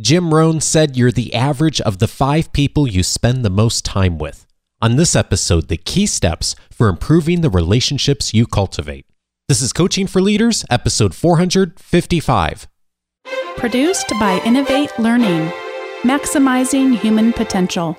Jim Rohn said you're the average of the five people you spend the most time with. On this episode, the key steps for improving the relationships you cultivate. This is Coaching for Leaders, episode 455. Produced by Innovate Learning, maximizing human potential.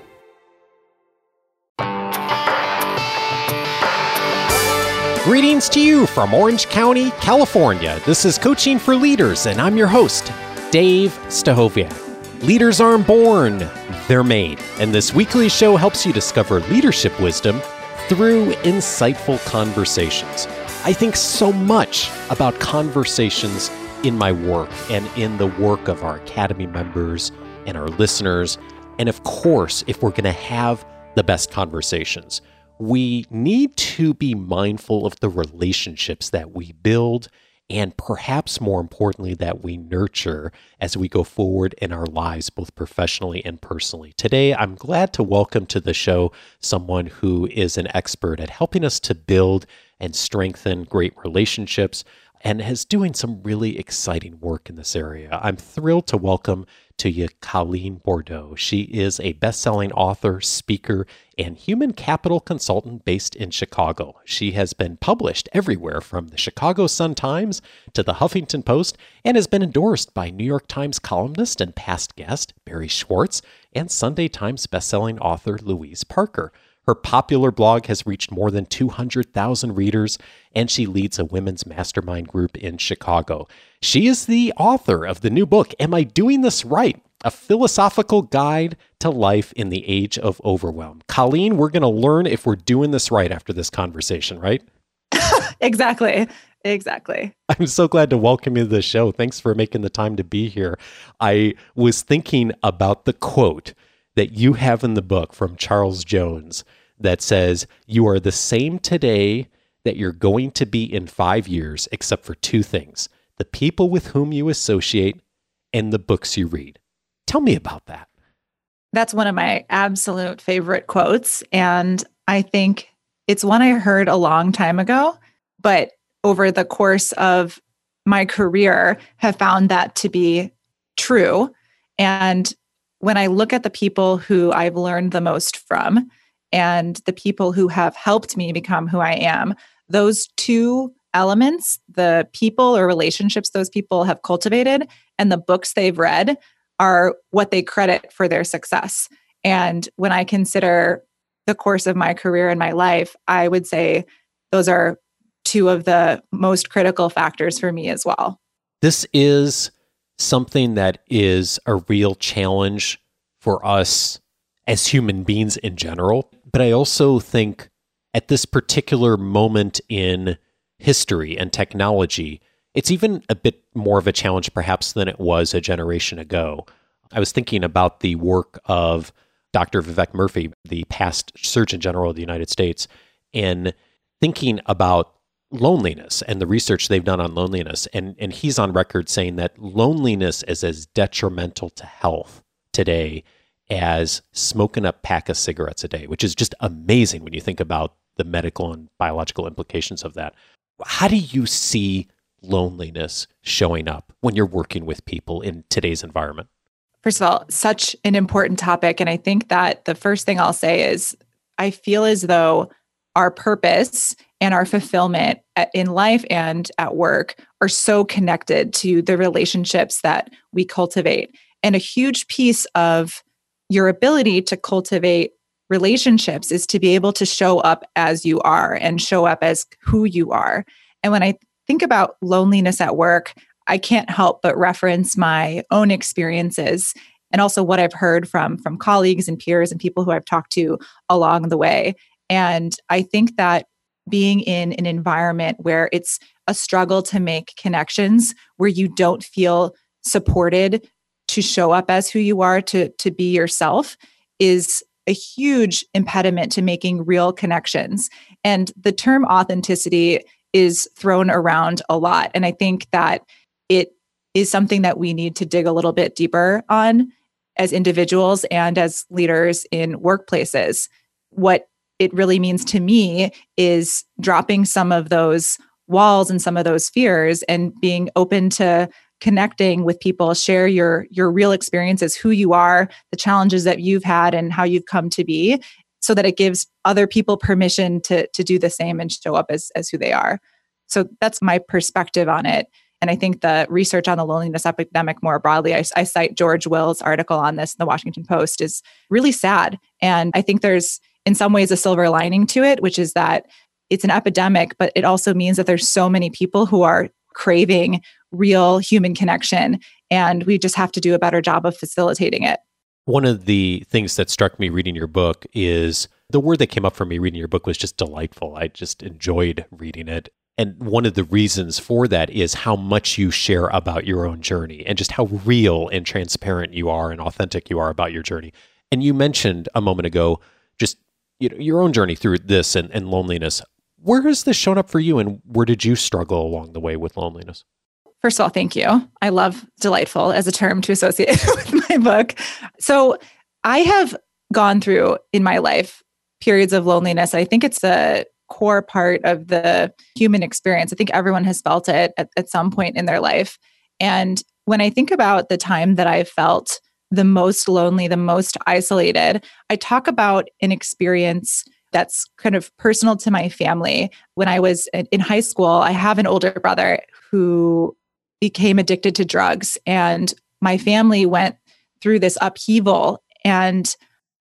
Greetings to you from Orange County, California. This is Coaching for Leaders, and I'm your host, Dave Stachowiak. Leaders aren't born, they're made. And this weekly show helps you discover leadership wisdom through insightful conversations. I think so much about conversations in my work and in the work of our Academy members and our listeners. And of course, if we're going to have the best conversations, we need to be mindful of the relationships that we build and perhaps more importantly, that we nurture as we go forward in our lives, both professionally and personally. Today, I'm glad to welcome to the show someone who is an expert at helping us to build and strengthen great relationships and is doing some really exciting work in this area. I'm thrilled to welcome to you Colleen Bordeaux. She is a best selling author, speaker, and human capital consultant based in Chicago. She has been published everywhere from the Chicago Sun Times to the Huffington Post and has been endorsed by New York Times columnist and past guest Barry Schwartz and Sunday Times best-selling author Louise Parker. Her popular blog has reached more than 200,000 readers, and she leads a women's mastermind group in Chicago. She is the author of the new book, Am I Doing This Right? A philosophical guide to life in the age of overwhelm. Colleen, we're going to learn if we're doing this right after this conversation, right? exactly. Exactly. I'm so glad to welcome you to the show. Thanks for making the time to be here. I was thinking about the quote that you have in the book from Charles Jones that says, You are the same today that you're going to be in five years, except for two things the people with whom you associate and the books you read. Tell me about that. That's one of my absolute favorite quotes. And I think it's one I heard a long time ago, but over the course of my career have found that to be true. And when I look at the people who I've learned the most from and the people who have helped me become who I am, those two elements, the people or relationships those people have cultivated and the books they've read, are what they credit for their success. And when I consider the course of my career and my life, I would say those are two of the most critical factors for me as well. This is something that is a real challenge for us as human beings in general. But I also think at this particular moment in history and technology, it's even a bit more of a challenge perhaps than it was a generation ago. I was thinking about the work of Dr. Vivek Murthy, the past Surgeon General of the United States, in thinking about loneliness and the research they've done on loneliness. And, and he's on record saying that loneliness is as detrimental to health today as smoking a pack of cigarettes a day, which is just amazing when you think about the medical and biological implications of that. How do you see loneliness showing up when you're working with people in today's environment? First of all, such an important topic. And I think that the first thing I'll say is I feel as though our purpose and our fulfillment in life and at work are so connected to the relationships that we cultivate. And a huge piece of your ability to cultivate relationships is to be able to show up as you are and show up as who you are. And when I think about loneliness at work, I can't help but reference my own experiences and also what I've heard from from colleagues and peers and people who I've talked to along the way. And I think that being in an environment where it's a struggle to make connections, where you don't feel supported to show up as who you are, to, to be yourself, is a huge impediment to making real connections. And the term authenticity is thrown around a lot. And I think that it is something that we need to dig a little bit deeper on as individuals and as leaders in workplaces. What it really means to me is dropping some of those walls and some of those fears and being open to connecting with people share your your real experiences who you are the challenges that you've had and how you've come to be so that it gives other people permission to to do the same and show up as as who they are so that's my perspective on it and I think the research on the loneliness epidemic more broadly, I, I, cite George Will's article on this in the Washington Post, is really sad. And I think there's, in some ways, a silver lining to it, which is that it's an epidemic, but it also means that there's so many people who are craving real human connection. And we just have to do a better job of facilitating it. One of the things that struck me reading your book is the word that came up for me reading your book was just delightful. I just enjoyed reading it. And one of the reasons for that is how much you share about your own journey and just how real and transparent you are and authentic you are about your journey. And you mentioned a moment ago just you know, your own journey through this and, and loneliness. Where has this shown up for you and where did you struggle along the way with loneliness? First of all, thank you. I love delightful as a term to associate with my book. So I have gone through in my life periods of loneliness. I think it's a core part of the human experience. I think everyone has felt it at, at some point in their life. And when I think about the time that I felt the most lonely, the most isolated, I talk about an experience that's kind of personal to my family. When I was in high school, I have an older brother who became addicted to drugs, and my family went through this upheaval. And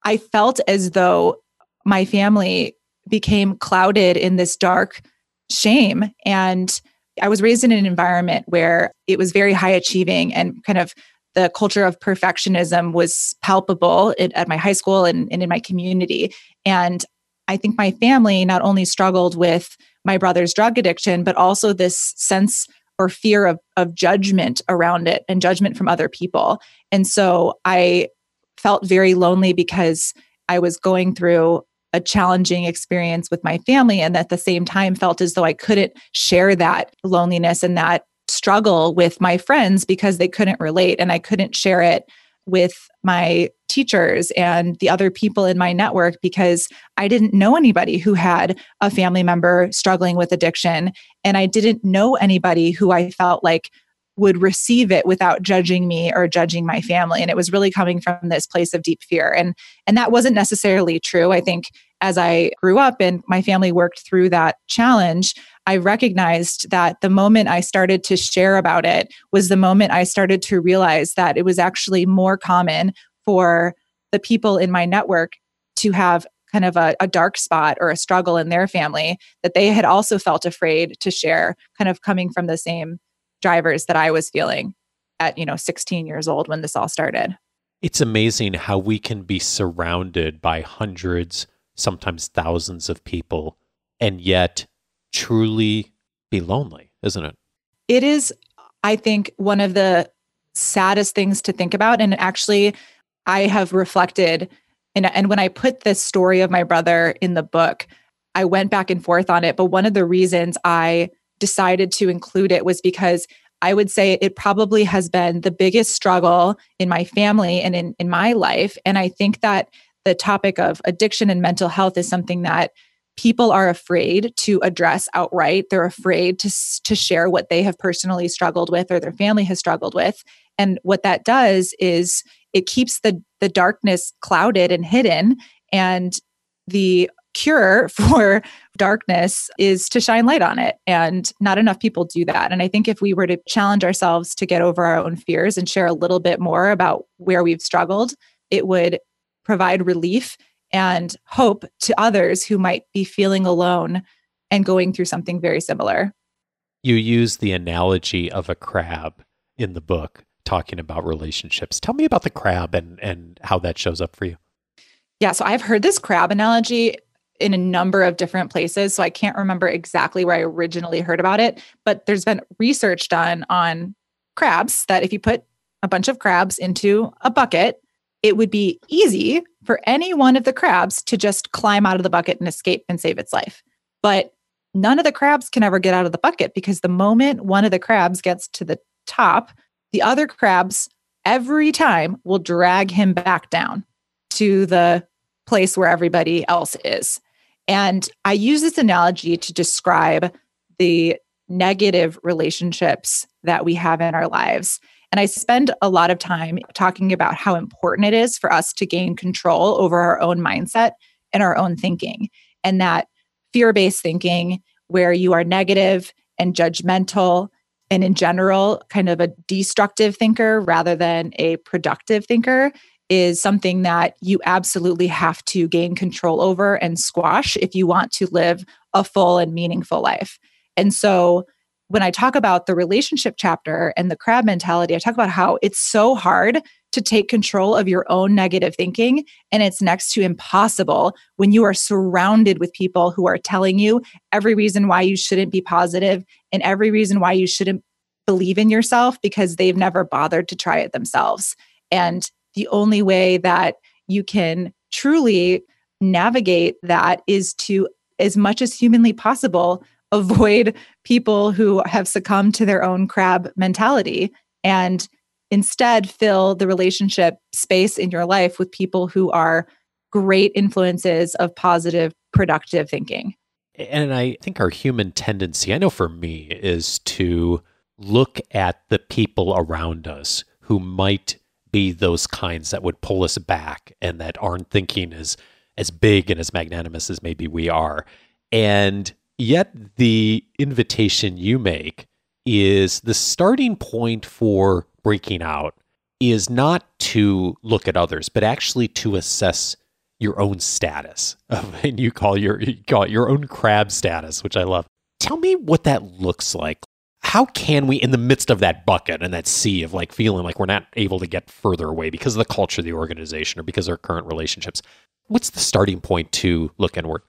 I felt as though my family became clouded in this dark shame. And I was raised in an environment where it was very high achieving and kind of the culture of perfectionism was palpable at, my high school and in my community. And I think my family not only struggled with my brother's drug addiction, but also this sense or fear of, of judgment around it and judgment from other people. And so I felt very lonely because I was going through a challenging experience with my family and at the same time felt as though I couldn't share that loneliness and that struggle with my friends because they couldn't relate and I couldn't share it with my teachers and the other people in my network because I didn't know anybody who had a family member struggling with addiction. And I didn't know anybody who I felt like would receive it without judging me or judging my family. And it was really coming from this place of deep fear. And and that wasn't necessarily true. I think as i grew up and my family worked through that challenge i recognized that the moment i started to share about it was the moment i started to realize that it was actually more common for the people in my network to have kind of a, a, dark spot or a struggle in their family that they had also felt afraid to share, kind of coming from the same drivers that I was feeling at, you know, 16 years old when this all started. It's amazing how we can be surrounded by hundreds, sometimes thousands of people, and yet truly be lonely, isn't it? It is, I think, one of the saddest things to think about. And actually, I have reflected, and, and when I put this story of my brother in the book, I went back and forth on it. But one of the reasons I decided to include it was because I would say it probably has been the biggest struggle in my family and in, in my life. And I think that the topic of addiction and mental health is something that people are afraid to address outright. They're afraid to, to share what they have personally struggled with or their family has struggled with. And what that does is it keeps the, the darkness clouded and hidden. And the cure for darkness is to shine light on it. And not enough people do that. And I think if we were to challenge ourselves to get over our own fears and share a little bit more about where we've struggled, it would provide relief and hope to others who might be feeling alone and going through something very similar. You use the analogy of a crab in the book talking about relationships. Tell me about the crab and and how that shows up for you. Yeah, so I've heard this crab analogy in a number of different places. So I can't remember exactly where I originally heard about it, but there's been research done on crabs that if you put a bunch of crabs into a bucket, it would be easy for any one of the crabs to just climb out of the bucket and escape and save its life. But none of the crabs can ever get out of the bucket because the moment one of the crabs gets to the top, the other crabs every time will drag him back down to the place where everybody else is. And I use this analogy to describe the negative relationships that we have in our lives. And I spend a lot of time talking about how important it is for us to gain control over our own mindset and our own thinking. And that fear based thinking, where you are negative and judgmental and in general kind of a destructive thinker rather than a productive thinker is something that you absolutely have to gain control over and squash if you want to live a full and meaningful life. And so when I talk about the relationship chapter and the crab mentality, I talk about how it's so hard to take control of your own negative thinking. And it's next to impossible when you are surrounded with people who are telling you every reason why you shouldn't be positive and every reason why you shouldn't believe in yourself because they've never bothered to try it themselves. And the only way that you can truly navigate that is to, as much as humanly possible, avoid people who have succumbed to their own crab mentality and instead fill the relationship space in your life with people who are great influences of positive, productive thinking. And I think our human tendency, I know for me, is to look at the people around us who might be those kinds that would pull us back and that aren't thinking as as big and as magnanimous as maybe we are. And yet the invitation you make is the starting point for breaking out is not to look at others, but actually to assess your own status. and you call your you call it your own crab status, which I love. Tell me what that looks like. How can we, in the midst of that bucket and that sea of like feeling like we're not able to get further away because of the culture of the organization or because of our current relationships, what's the starting point to look inward?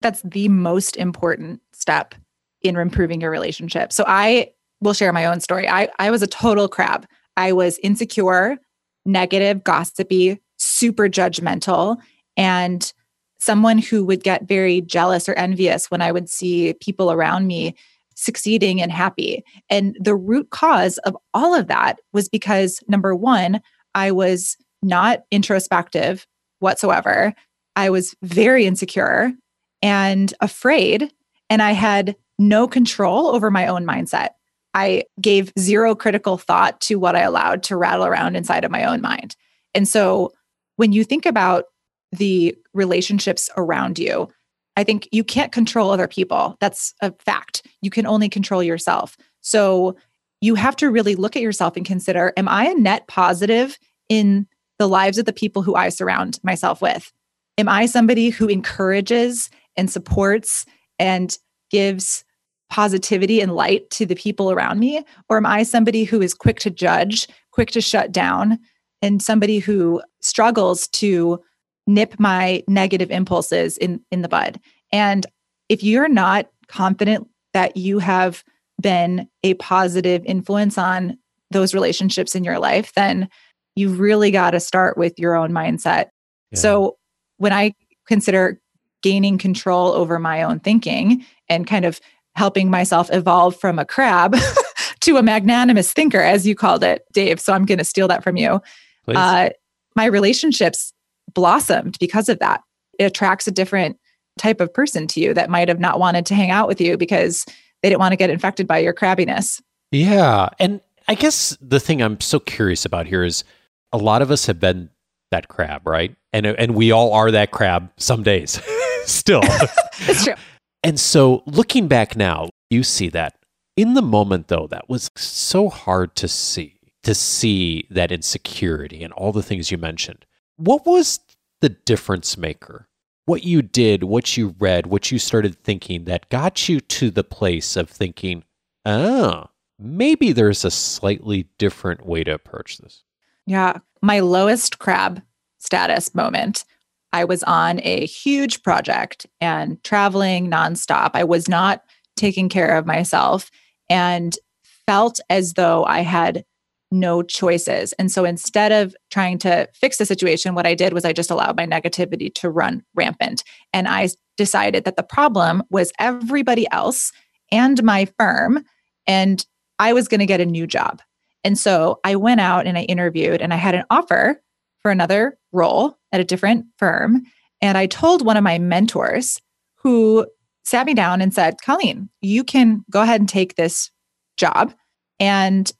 That's the most important step in improving your relationship. So I will share my own story. I, I was a total crab. I was insecure, negative, gossipy, super judgmental, and someone who would get very jealous or envious when I would see people around me succeeding and happy. And the root cause of all of that was because number one, I was not introspective whatsoever. I was very insecure and afraid, and I had no control over my own mindset. I gave zero critical thought to what I allowed to rattle around inside of my own mind. And so when you think about the relationships around you, I think you can't control other people. That's a fact. You can only control yourself. So you have to really look at yourself and consider Am I a net positive in the lives of the people who I surround myself with? Am I somebody who encourages and supports and gives positivity and light to the people around me? Or am I somebody who is quick to judge, quick to shut down, and somebody who struggles to nip my negative impulses in, in the bud? And if you're not confident that you have been a positive influence on those relationships in your life, then you've really got to start with your own mindset. Yeah. So when I consider gaining control over my own thinking and kind of helping myself evolve from a crab to a magnanimous thinker, as you called it, Dave. So I'm going to steal that from you. Uh, my relationships blossomed because of that. It attracts a different type of person to you that might have not wanted to hang out with you because they didn't want to get infected by your crabbiness. Yeah. And I guess the thing I'm so curious about here is a lot of us have been that crab, right? And and we all are that crab some days. Still. it's true. And so looking back now, you see that. In the moment, though, that was so hard to see, to see that insecurity and all the things you mentioned. What was the difference maker? What you did, what you read, what you started thinking that got you to the place of thinking, oh, maybe there's a slightly different way to approach this. Yeah. My lowest crab status moment I was on a huge project and traveling nonstop. I was not taking care of myself and felt as though I had no choices. And so instead of trying to fix the situation, what I did was I just allowed my negativity to run rampant. And I decided that the problem was everybody else and my firm. And I was going to get a new job. And so I went out and I interviewed and I had an offer for another role at a different firm. And I told one of my mentors who sat me down and said, Colleen, you can go ahead and take this job And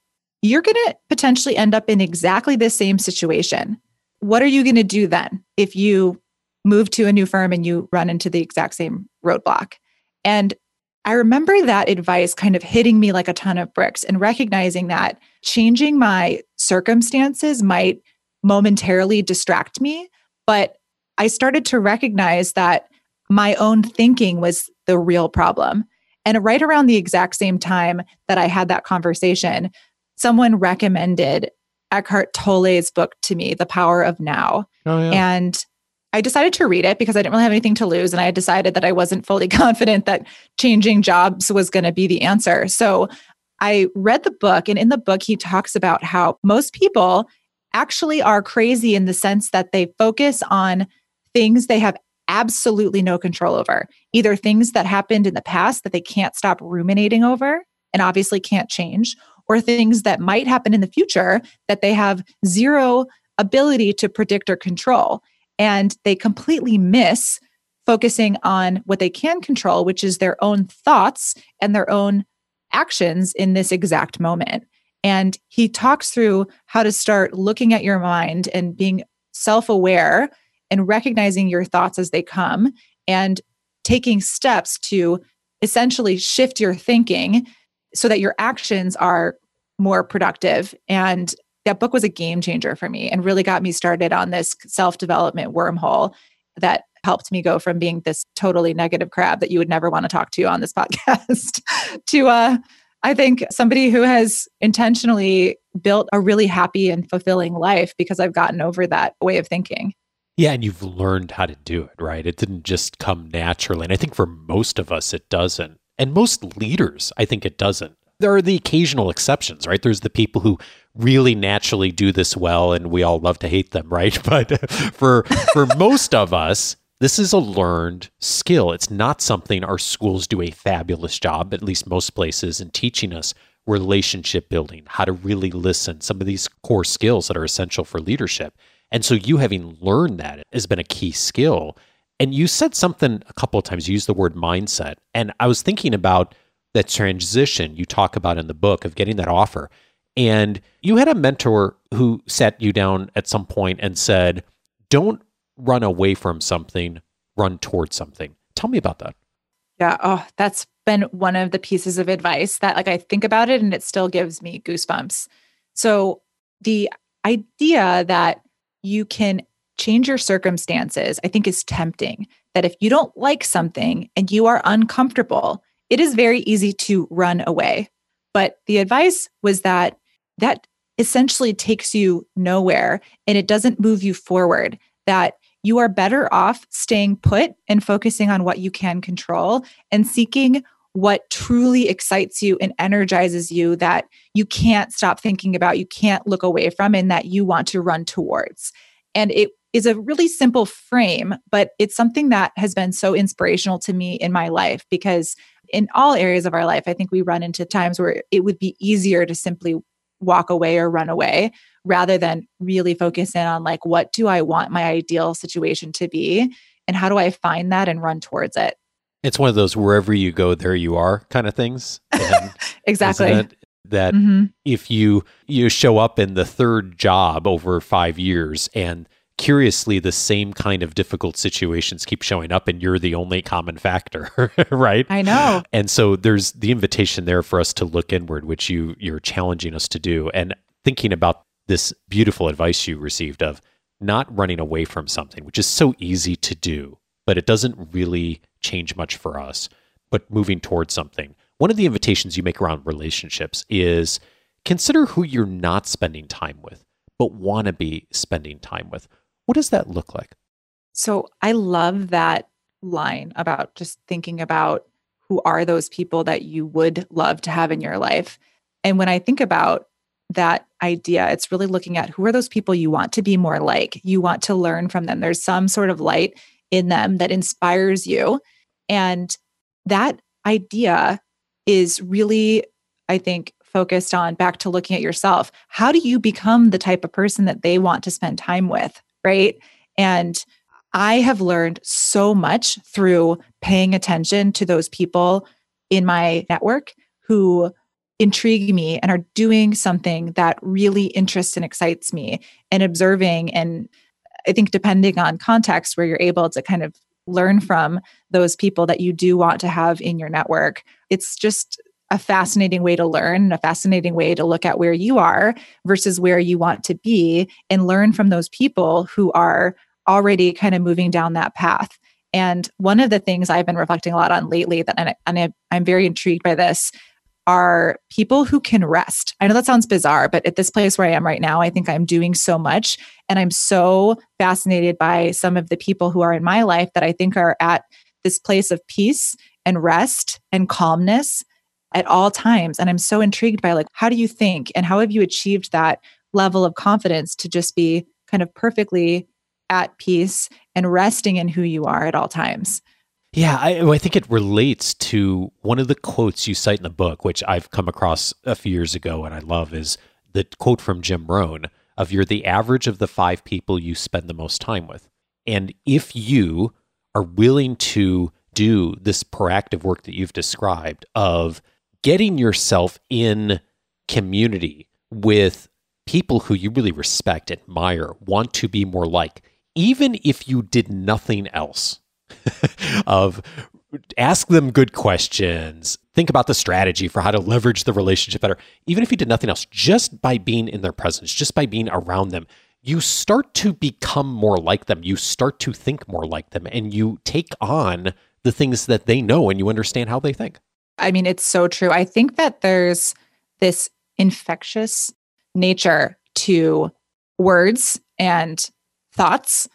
you're going to potentially end up in exactly the same situation. What are you going to do then if you move to a new firm and you run into the exact same roadblock? And I remember that advice kind of hitting me like a ton of bricks and recognizing that changing my circumstances might momentarily distract me. But I started to recognize that my own thinking was the real problem. And right around the exact same time that I had that conversation, someone recommended Eckhart Tolle's book to me, The Power of Now. Oh, yeah. And I decided to read it because I didn't really have anything to lose. And I decided that I wasn't fully confident that changing jobs was going to be the answer. So I read the book, and in the book, he talks about how most people actually are crazy in the sense that they focus on things they have absolutely no control over, either things that happened in the past that they can't stop ruminating over and obviously can't change, or things that might happen in the future that they have zero ability to predict or control. And they completely miss focusing on what they can control, which is their own thoughts and their own actions in this exact moment. And he talks through how to start looking at your mind and being self aware and recognizing your thoughts as they come and taking steps to essentially shift your thinking so that your actions are more productive. And that book was a game changer for me and really got me started on this self development wormhole that helped me go from being this totally negative crab that you would never want to talk to on this podcast to uh I think somebody who has intentionally built a really happy and fulfilling life because I've gotten over that way of thinking. Yeah, and you've learned how to do it, right? It didn't just come naturally. And I think for most of us, it doesn't. And most leaders, I think it doesn't there are the occasional exceptions, right? There's the people who really naturally do this well and we all love to hate them, right? But for for most of us, this is a learned skill. It's not something our schools do a fabulous job, at least most places, in teaching us relationship building, how to really listen, some of these core skills that are essential for leadership. And so you having learned that has been a key skill. And you said something a couple of times, you used the word mindset. And I was thinking about that transition you talk about in the book of getting that offer. And you had a mentor who sat you down at some point and said, Don't run away from something, run towards something. Tell me about that. Yeah. Oh, that's been one of the pieces of advice that, like, I think about it and it still gives me goosebumps. So, the idea that you can change your circumstances, I think, is tempting. That if you don't like something and you are uncomfortable, it is very easy to run away. But the advice was that that essentially takes you nowhere and it doesn't move you forward, that you are better off staying put and focusing on what you can control and seeking what truly excites you and energizes you that you can't stop thinking about, you can't look away from, and that you want to run towards. And it is a really simple frame, but it's something that has been so inspirational to me in my life because in all areas of our life, I think we run into times where it would be easier to simply walk away or run away rather than really focus in on like, what do I want my ideal situation to be? And how do I find that and run towards it? It's one of those wherever you go, there you are kind of things. exactly. That mm-hmm. if you you show up in the third job over five years and curiously the same kind of difficult situations keep showing up and you're the only common factor right? I know. And so there's the invitation there for us to look inward which you you're challenging us to do. And thinking about this beautiful advice you received of not running away from something which is so easy to do but it doesn't really change much for us but moving towards something. One of the invitations you make around relationships is consider who you're not spending time with but want to be spending time with what does that look like? So I love that line about just thinking about who are those people that you would love to have in your life. And when I think about that idea, it's really looking at who are those people you want to be more like. You want to learn from them. There's some sort of light in them that inspires you. And that idea is really, I think, focused on back to looking at yourself. How do you become the type of person that they want to spend time with? Right? And I have learned so much through paying attention to those people in my network who intrigue me and are doing something that really interests and excites me and observing and I think depending on context where you're able to kind of learn from those people that you do want to have in your network. It's just a fascinating way to learn, and a fascinating way to look at where you are versus where you want to be and learn from those people who are already kind of moving down that path. And one of the things I've been reflecting a lot on lately that and, and I'm very intrigued by this are people who can rest. I know that sounds bizarre, but at this place where I am right now, I think I'm doing so much. And I'm so fascinated by some of the people who are in my life that I think are at this place of peace and rest and calmness at all times. And I'm so intrigued by like, how do you think and how have you achieved that level of confidence to just be kind of perfectly at peace and resting in who you are at all times? Yeah, I, I, think it relates to one of the quotes you cite in the book, which I've come across a few years ago and I love, is the quote from Jim Rohn of you're the average of the five people you spend the most time with. And if you are willing to do this proactive work that you've described of getting yourself in community with people who you really respect, admire, want to be more like, even if you did nothing else, of ask them good questions, think about the strategy for how to leverage the relationship better. Even if you did nothing else, just by being in their presence, just by being around them, you start to become more like them. You start to think more like them, and you take on the things that they know and you understand how they think. I mean, it's so true. I think that there's this infectious nature to words and thoughts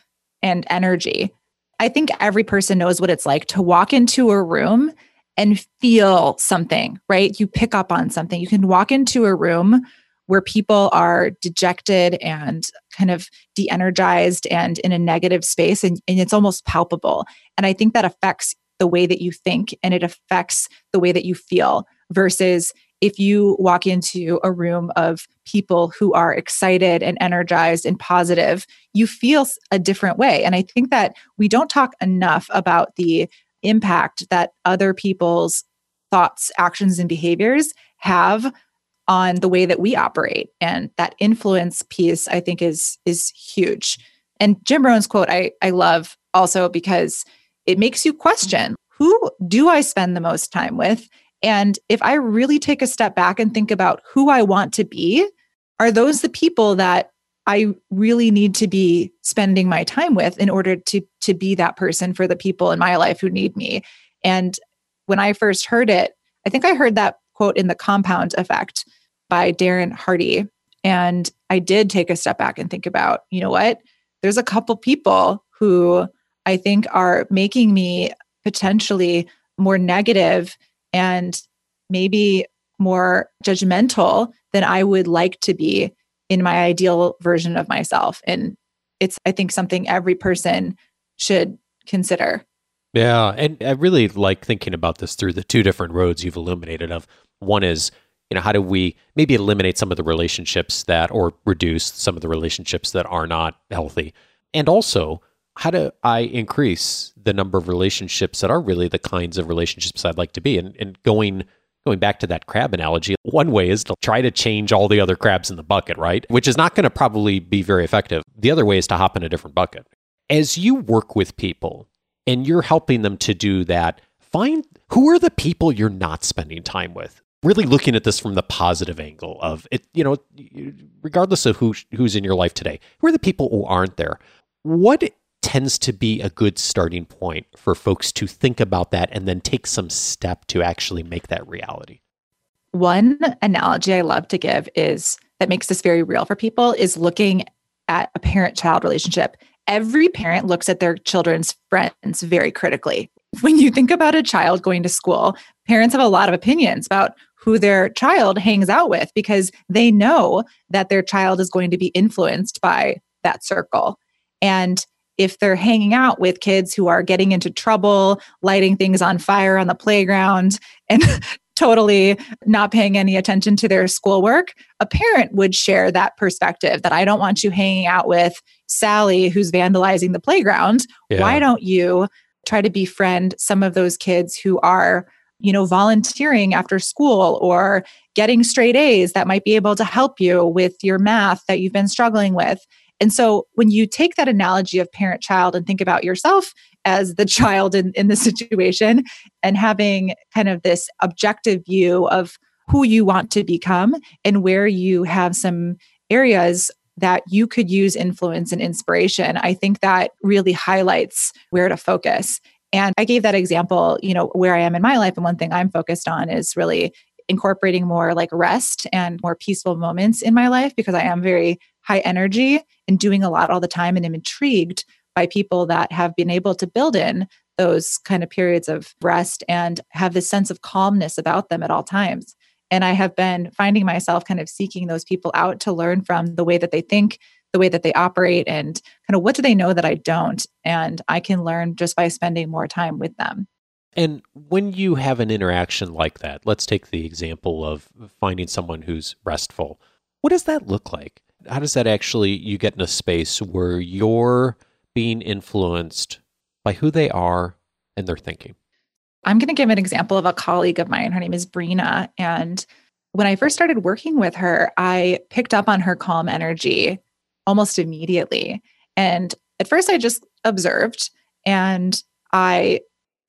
and energy I think every person knows what it's like to walk into a room and feel something, right? You pick up on something. You can walk into a room where people are dejected and kind of de energized and in a negative space, and, and it's almost palpable. And I think that affects the way that you think and it affects the way that you feel versus if you walk into a room of people who are excited and energized and positive, you feel a different way. And I think that we don't talk enough about the impact that other people's thoughts, actions, and behaviors have on the way that we operate. And that influence piece, I think, is is huge. And Jim Rohn's quote I, I love also because it makes you question who do I spend the most time with? And if I really take a step back and think about who I want to be, are those the people that I really need to be spending my time with in order to to be that person for the people in my life who need me. And when I first heard it, I think I heard that quote in the compound effect by Darren Hardy and I did take a step back and think about, you know what? There's a couple people who I think are making me potentially more negative and maybe more judgmental than I would like to be in my ideal version of myself. And it's, I think, something every person should consider. Yeah. And I really like thinking about this through the two different roads you've illuminated of one is, you know, how do we maybe eliminate some of the relationships that or reduce some of the relationships that are not healthy? And also, how do I increase the number of relationships that are really the kinds of relationships I'd like to be? And, and going going back to that crab analogy, one way is to try to change all the other crabs in the bucket, right? Which is not going to probably be very effective. The other way is to hop in a different bucket. As you work with people and you're helping them to do that, find who are the people you're not spending time with. Really looking at this from the positive angle of it, you know, regardless of who who's in your life today, who are the people who aren't there? What tends to be a good starting point for folks to think about that and then take some step to actually make that reality. One analogy I love to give is that makes this very real for people is looking at a parent child relationship. Every parent looks at their children's friends very critically. When you think about a child going to school, parents have a lot of opinions about who their child hangs out with because they know that their child is going to be influenced by that circle. And if they're hanging out with kids who are getting into trouble, lighting things on fire on the playground, and totally not paying any attention to their schoolwork, a parent would share that perspective that I don't want you hanging out with Sally who's vandalizing the playground. Yeah. Why don't you try to befriend some of those kids who are you know, volunteering after school or getting straight A's that might be able to help you with your math that you've been struggling with. And so when you take that analogy of parent child and think about yourself as the child in, in the situation and having kind of this objective view of who you want to become and where you have some areas that you could use influence and inspiration, I think that really highlights where to focus. And I gave that example, you know, where I am in my life. And one thing I'm focused on is really incorporating more like rest and more peaceful moments in my life because I am very high energy and doing a lot all the time. And I'm intrigued by people that have been able to build in those kind of periods of rest and have this sense of calmness about them at all times. And I have been finding myself kind of seeking those people out to learn from the way that they think, the way that they operate, and kind of what do they know that I don't. And I can learn just by spending more time with them. And when you have an interaction like that, let's take the example of finding someone who's restful. What does that look like? How does that actually, you get in a space where you're being influenced by who they are and their thinking? I'm going to give an example of a colleague of mine. Her name is Brina. And when I first started working with her, I picked up on her calm energy almost immediately. And at first, I just observed and I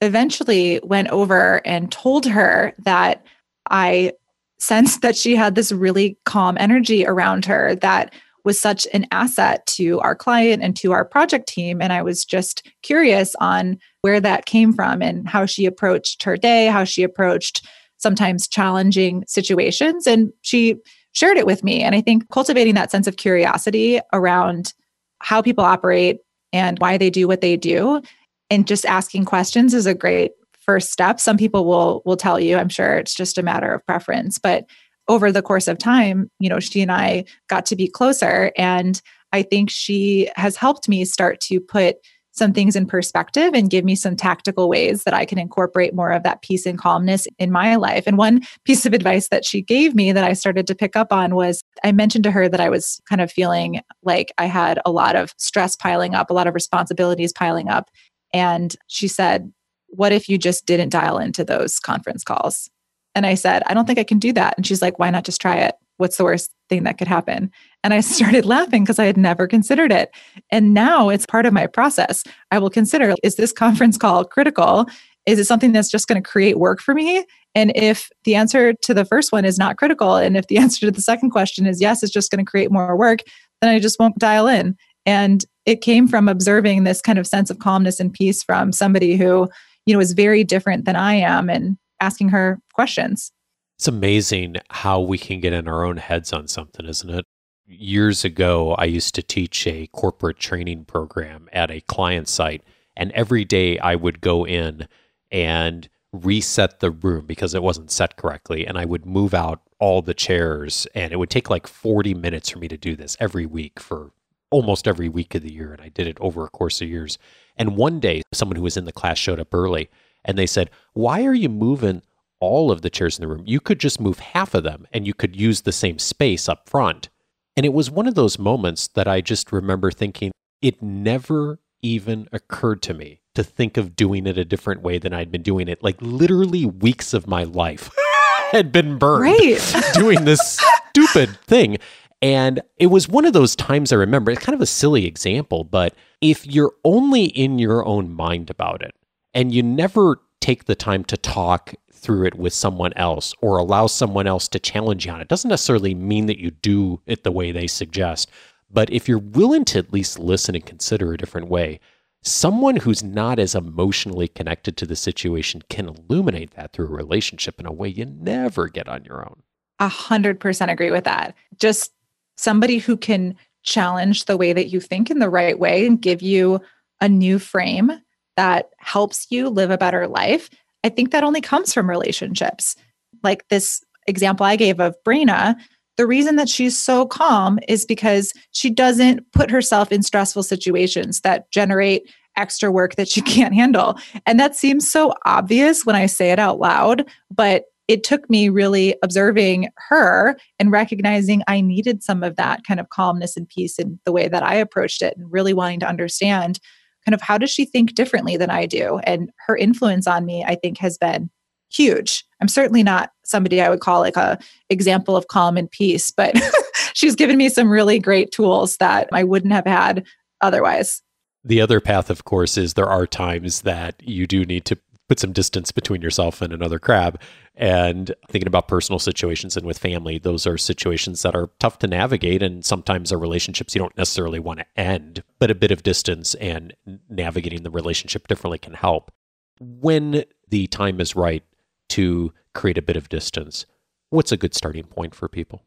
eventually went over and told her that I sensed that she had this really calm energy around her that was such an asset to our client and to our project team. And I was just curious on where that came from and how she approached her day, how she approached sometimes challenging situations. And she shared it with me. And I think cultivating that sense of curiosity around how people operate and why they do what they do and just asking questions is a great first step some people will will tell you i'm sure it's just a matter of preference but over the course of time, you know, she and I got to be closer. And I think she has helped me start to put some things in perspective and give me some tactical ways that I can incorporate more of that peace and calmness in my life. And one piece of advice that she gave me that I started to pick up on was I mentioned to her that I was kind of feeling like I had a lot of stress piling up, a lot of responsibilities piling up. And she said, What if you just didn't dial into those conference calls? And I said, I don't think I can do that. And she's like, why not just try it? What's the worst thing that could happen? And I started laughing because I had never considered it. And now it's part of my process. I will consider is this conference call critical? Is it something that's just going to create work for me? And if the answer to the first one is not critical, and if the answer to the second question is yes, it's just going to create more work, then I just won't dial in. And it came from observing this kind of sense of calmness and peace from somebody who, you know, is very different than I am. And asking her questions. It's amazing how we can get in our own heads on something, isn't it? Years ago, I used to teach a corporate training program at a client site, and every day I would go in and reset the room because it wasn't set correctly, and I would move out all the chairs, and it would take like 40 minutes for me to do this every week for almost every week of the year, and I did it over a course of years. And one day, someone who was in the class showed up early and they said, Why are you moving all of the chairs in the room? You could just move half of them and you could use the same space up front. And it was one of those moments that I just remember thinking, it never even occurred to me to think of doing it a different way than I'd been doing it. Like literally weeks of my life had been burned right. doing this stupid thing. And it was one of those times I remember, it's kind of a silly example, but if you're only in your own mind about it, and you never take the time to talk through it with someone else or allow someone else to challenge you on it. Doesn't necessarily mean that you do it the way they suggest, but if you're willing to at least listen and consider a different way, someone who's not as emotionally connected to the situation can illuminate that through a relationship in a way you never get on your own. A hundred percent agree with that. Just somebody who can challenge the way that you think in the right way and give you a new frame that helps you live a better life, I think that only comes from relationships. Like this example I gave of Brina, the reason that she's so calm is because she doesn't put herself in stressful situations that generate extra work that she can't handle. And that seems so obvious when I say it out loud, but it took me really observing her and recognizing I needed some of that kind of calmness and peace in the way that I approached it and really wanting to understand kind of how does she think differently than I do? And her influence on me, I think, has been huge. I'm certainly not somebody I would call like a example of calm and peace, but she's given me some really great tools that I wouldn't have had otherwise. The other path, of course, is there are times that you do need to put some distance between yourself and another crab. And thinking about personal situations and with family, those are situations that are tough to navigate. And sometimes are relationships you don't necessarily want to end, but a bit of distance and navigating the relationship differently can help. When the time is right to create a bit of distance, what's a good starting point for people?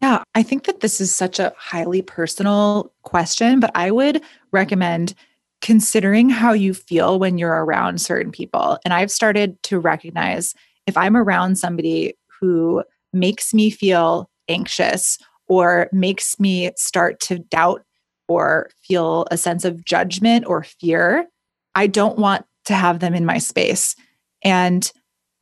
Yeah, I think that this is such a highly personal question, but I would recommend considering how you feel when you're around certain people. And I've started to recognize if I'm around somebody who makes me feel anxious or makes me start to doubt or feel a sense of judgment or fear, I don't want to have them in my space. And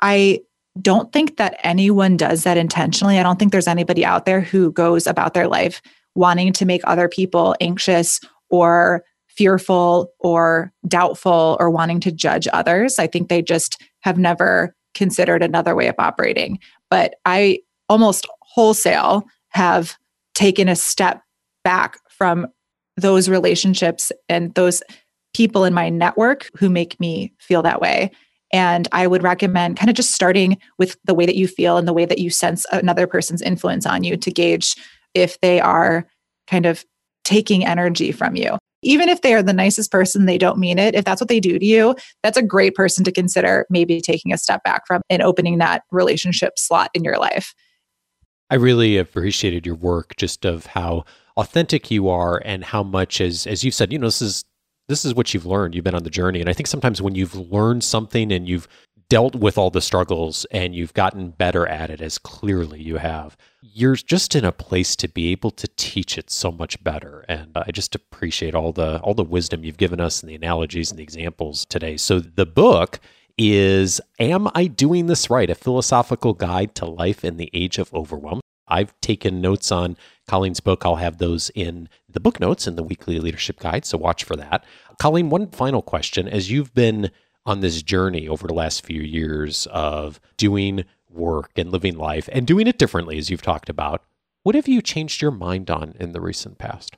I don't think that anyone does that intentionally. I don't think there's anybody out there who goes about their life wanting to make other people anxious or fearful or doubtful or wanting to judge others. I think they just have never considered another way of operating. But I almost wholesale have taken a step back from those relationships and those people in my network who make me feel that way. And I would recommend kind of just starting with the way that you feel and the way that you sense another person's influence on you to gauge if they are kind of taking energy from you. Even if they are the nicest person, they don't mean it. If that's what they do to you, that's a great person to consider maybe taking a step back from and opening that relationship slot in your life. I really appreciated your work just of how authentic you are and how much as as you've said, you know, this is this is what you've learned. You've been on the journey. And I think sometimes when you've learned something and you've dealt with all the struggles and you've gotten better at it as clearly you have, you're just in a place to be able to teach it so much better. And uh, I just appreciate all the all the wisdom you've given us and the analogies and the examples today. So the book is Am I Doing This Right? A Philosophical Guide to Life in the Age of Overwhelm. I've taken notes on Colleen's book. I'll have those in the book notes in the weekly leadership guide. So watch for that. Colleen, one final question. As you've been on this journey over the last few years of doing work and living life and doing it differently, as you've talked about, what have you changed your mind on in the recent past?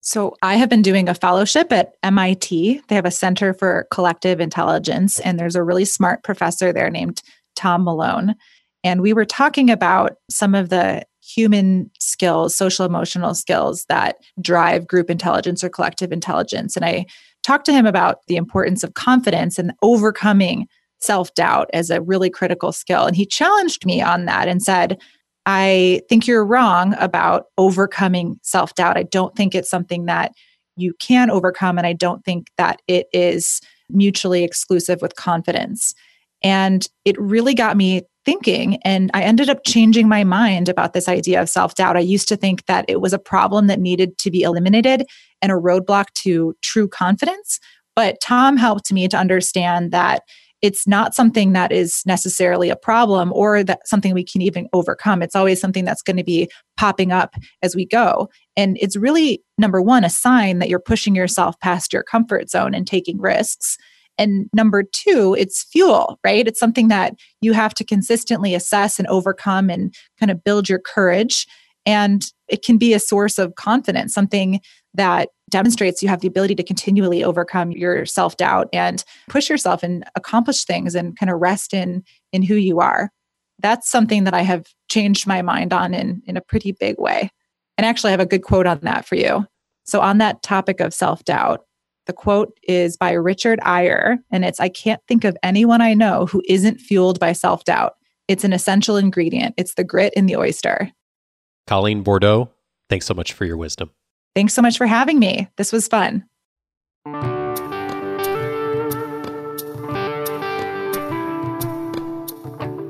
So, I have been doing a fellowship at MIT. They have a Center for Collective Intelligence, and there's a really smart professor there named Tom Malone. And we were talking about some of the human skills, social emotional skills that drive group intelligence or collective intelligence. And I talked to him about the importance of confidence and overcoming self doubt as a really critical skill. And he challenged me on that and said, I think you're wrong about overcoming self doubt. I don't think it's something that you can overcome. And I don't think that it is mutually exclusive with confidence. And it really got me thinking. And I ended up changing my mind about this idea of self doubt. I used to think that it was a problem that needed to be eliminated and a roadblock to true confidence. But Tom helped me to understand that it's not something that is necessarily a problem or that something we can even overcome. It's always something that's going to be popping up as we go. And it's really, number one, a sign that you're pushing yourself past your comfort zone and taking risks. And number two, it's fuel, right? It's something that you have to consistently assess and overcome and kind of build your courage. And it can be a source of confidence, something that demonstrates you have the ability to continually overcome your self-doubt and push yourself and accomplish things and kind of rest in in who you are. That's something that I have changed my mind on in in a pretty big way. And actually I have a good quote on that for you. So on that topic of self-doubt, the quote is by Richard Eyre, and it's I can't think of anyone I know who isn't fueled by self doubt. It's an essential ingredient, it's the grit in the oyster. Colleen Bordeaux, thanks so much for your wisdom. Thanks so much for having me. This was fun.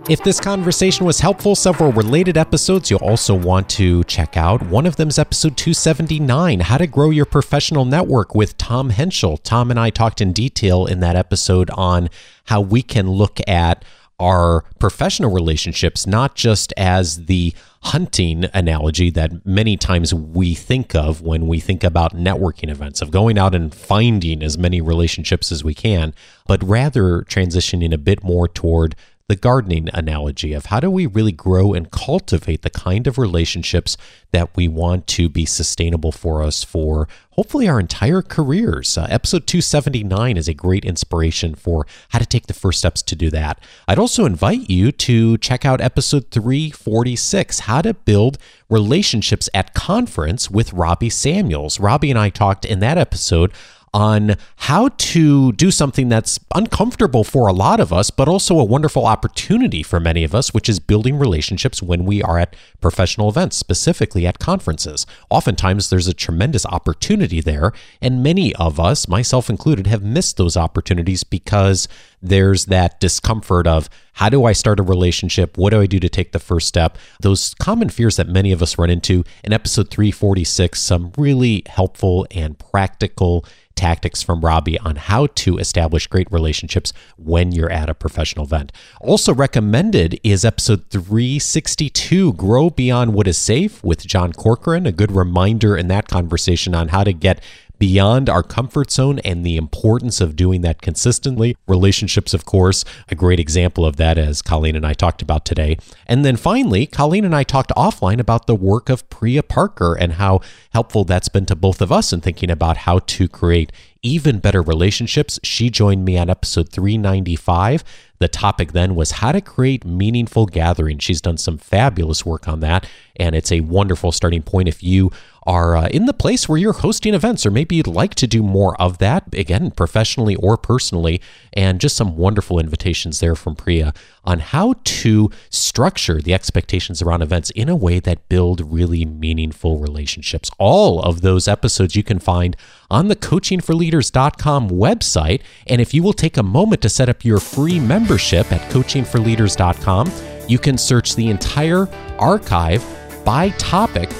If this conversation was helpful, several related episodes you'll also want to check out. One of them is episode 279 How to Grow Your Professional Network with Tom Henschel. Tom and I talked in detail in that episode on how we can look at our professional relationships not just as the hunting analogy that many times we think of when we think about networking events of going out and finding as many relationships as we can, but rather transitioning a bit more toward the gardening analogy of how do we really grow and cultivate the kind of relationships that we want to be sustainable for us for hopefully our entire careers. Uh, episode 279 is a great inspiration for how to take the first steps to do that. I'd also invite you to check out episode 346 How to Build Relationships at Conference with Robbie Samuels. Robbie and I talked in that episode on how to do something that's uncomfortable for a lot of us, but also a wonderful opportunity for many of us, which is building relationships when we are at professional events, specifically at conferences. Oftentimes, there's a tremendous opportunity there, and many of us, myself included, have missed those opportunities because there's that discomfort of how do I start a relationship? What do I do to take the first step? Those common fears that many of us run into. In episode 346, some really helpful and practical tactics from Robbie on how to establish great relationships when you're at a professional event. Also recommended is episode 362 Grow Beyond What is Safe with John Corcoran, a good reminder in that conversation on how to get beyond our comfort zone and the importance of doing that consistently. Relationships, of course, a great example of that, as Colleen and I talked about today. And then finally, Colleen and I talked offline about the work of Priya Parker and how helpful that's been to both of us in thinking about how to create even better relationships. She joined me on episode 395. The topic then was how to create meaningful gatherings. She's done some fabulous work on that, and it's a wonderful starting point if you are uh, in the place where you're hosting events, or maybe you'd like to do more of that, again, professionally or personally, and just some wonderful invitations there from Priya on how to structure the expectations around events in a way that build really meaningful relationships. All of those episodes you can find on the coachingforleaders.com website. And if you will take a moment to set up your free membership at coachingforleaders.com, you can search the entire archive by topic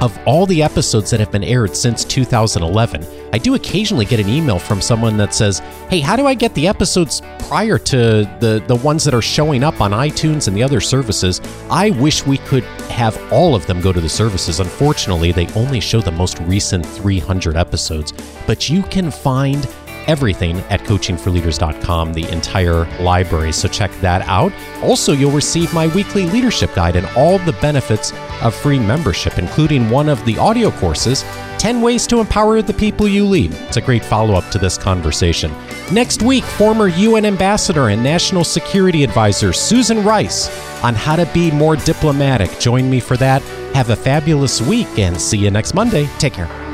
of all the episodes that have been aired since 2011. I do occasionally get an email from someone that says, "Hey, how do I get the episodes prior to the the ones that are showing up on iTunes and the other services?" I wish we could have all of them go to the services. Unfortunately, they only show the most recent 300 episodes, but you can find everything at coachingforleaders.com, the entire library. So check that out. Also, you'll receive my weekly leadership guide and all the benefits of free membership, including one of the audio courses 10 Ways to Empower the People You Lead. It's a great follow up to this conversation. Next week, former UN Ambassador and National Security Advisor Susan Rice on how to be more diplomatic. Join me for that. Have a fabulous week and see you next Monday. Take care.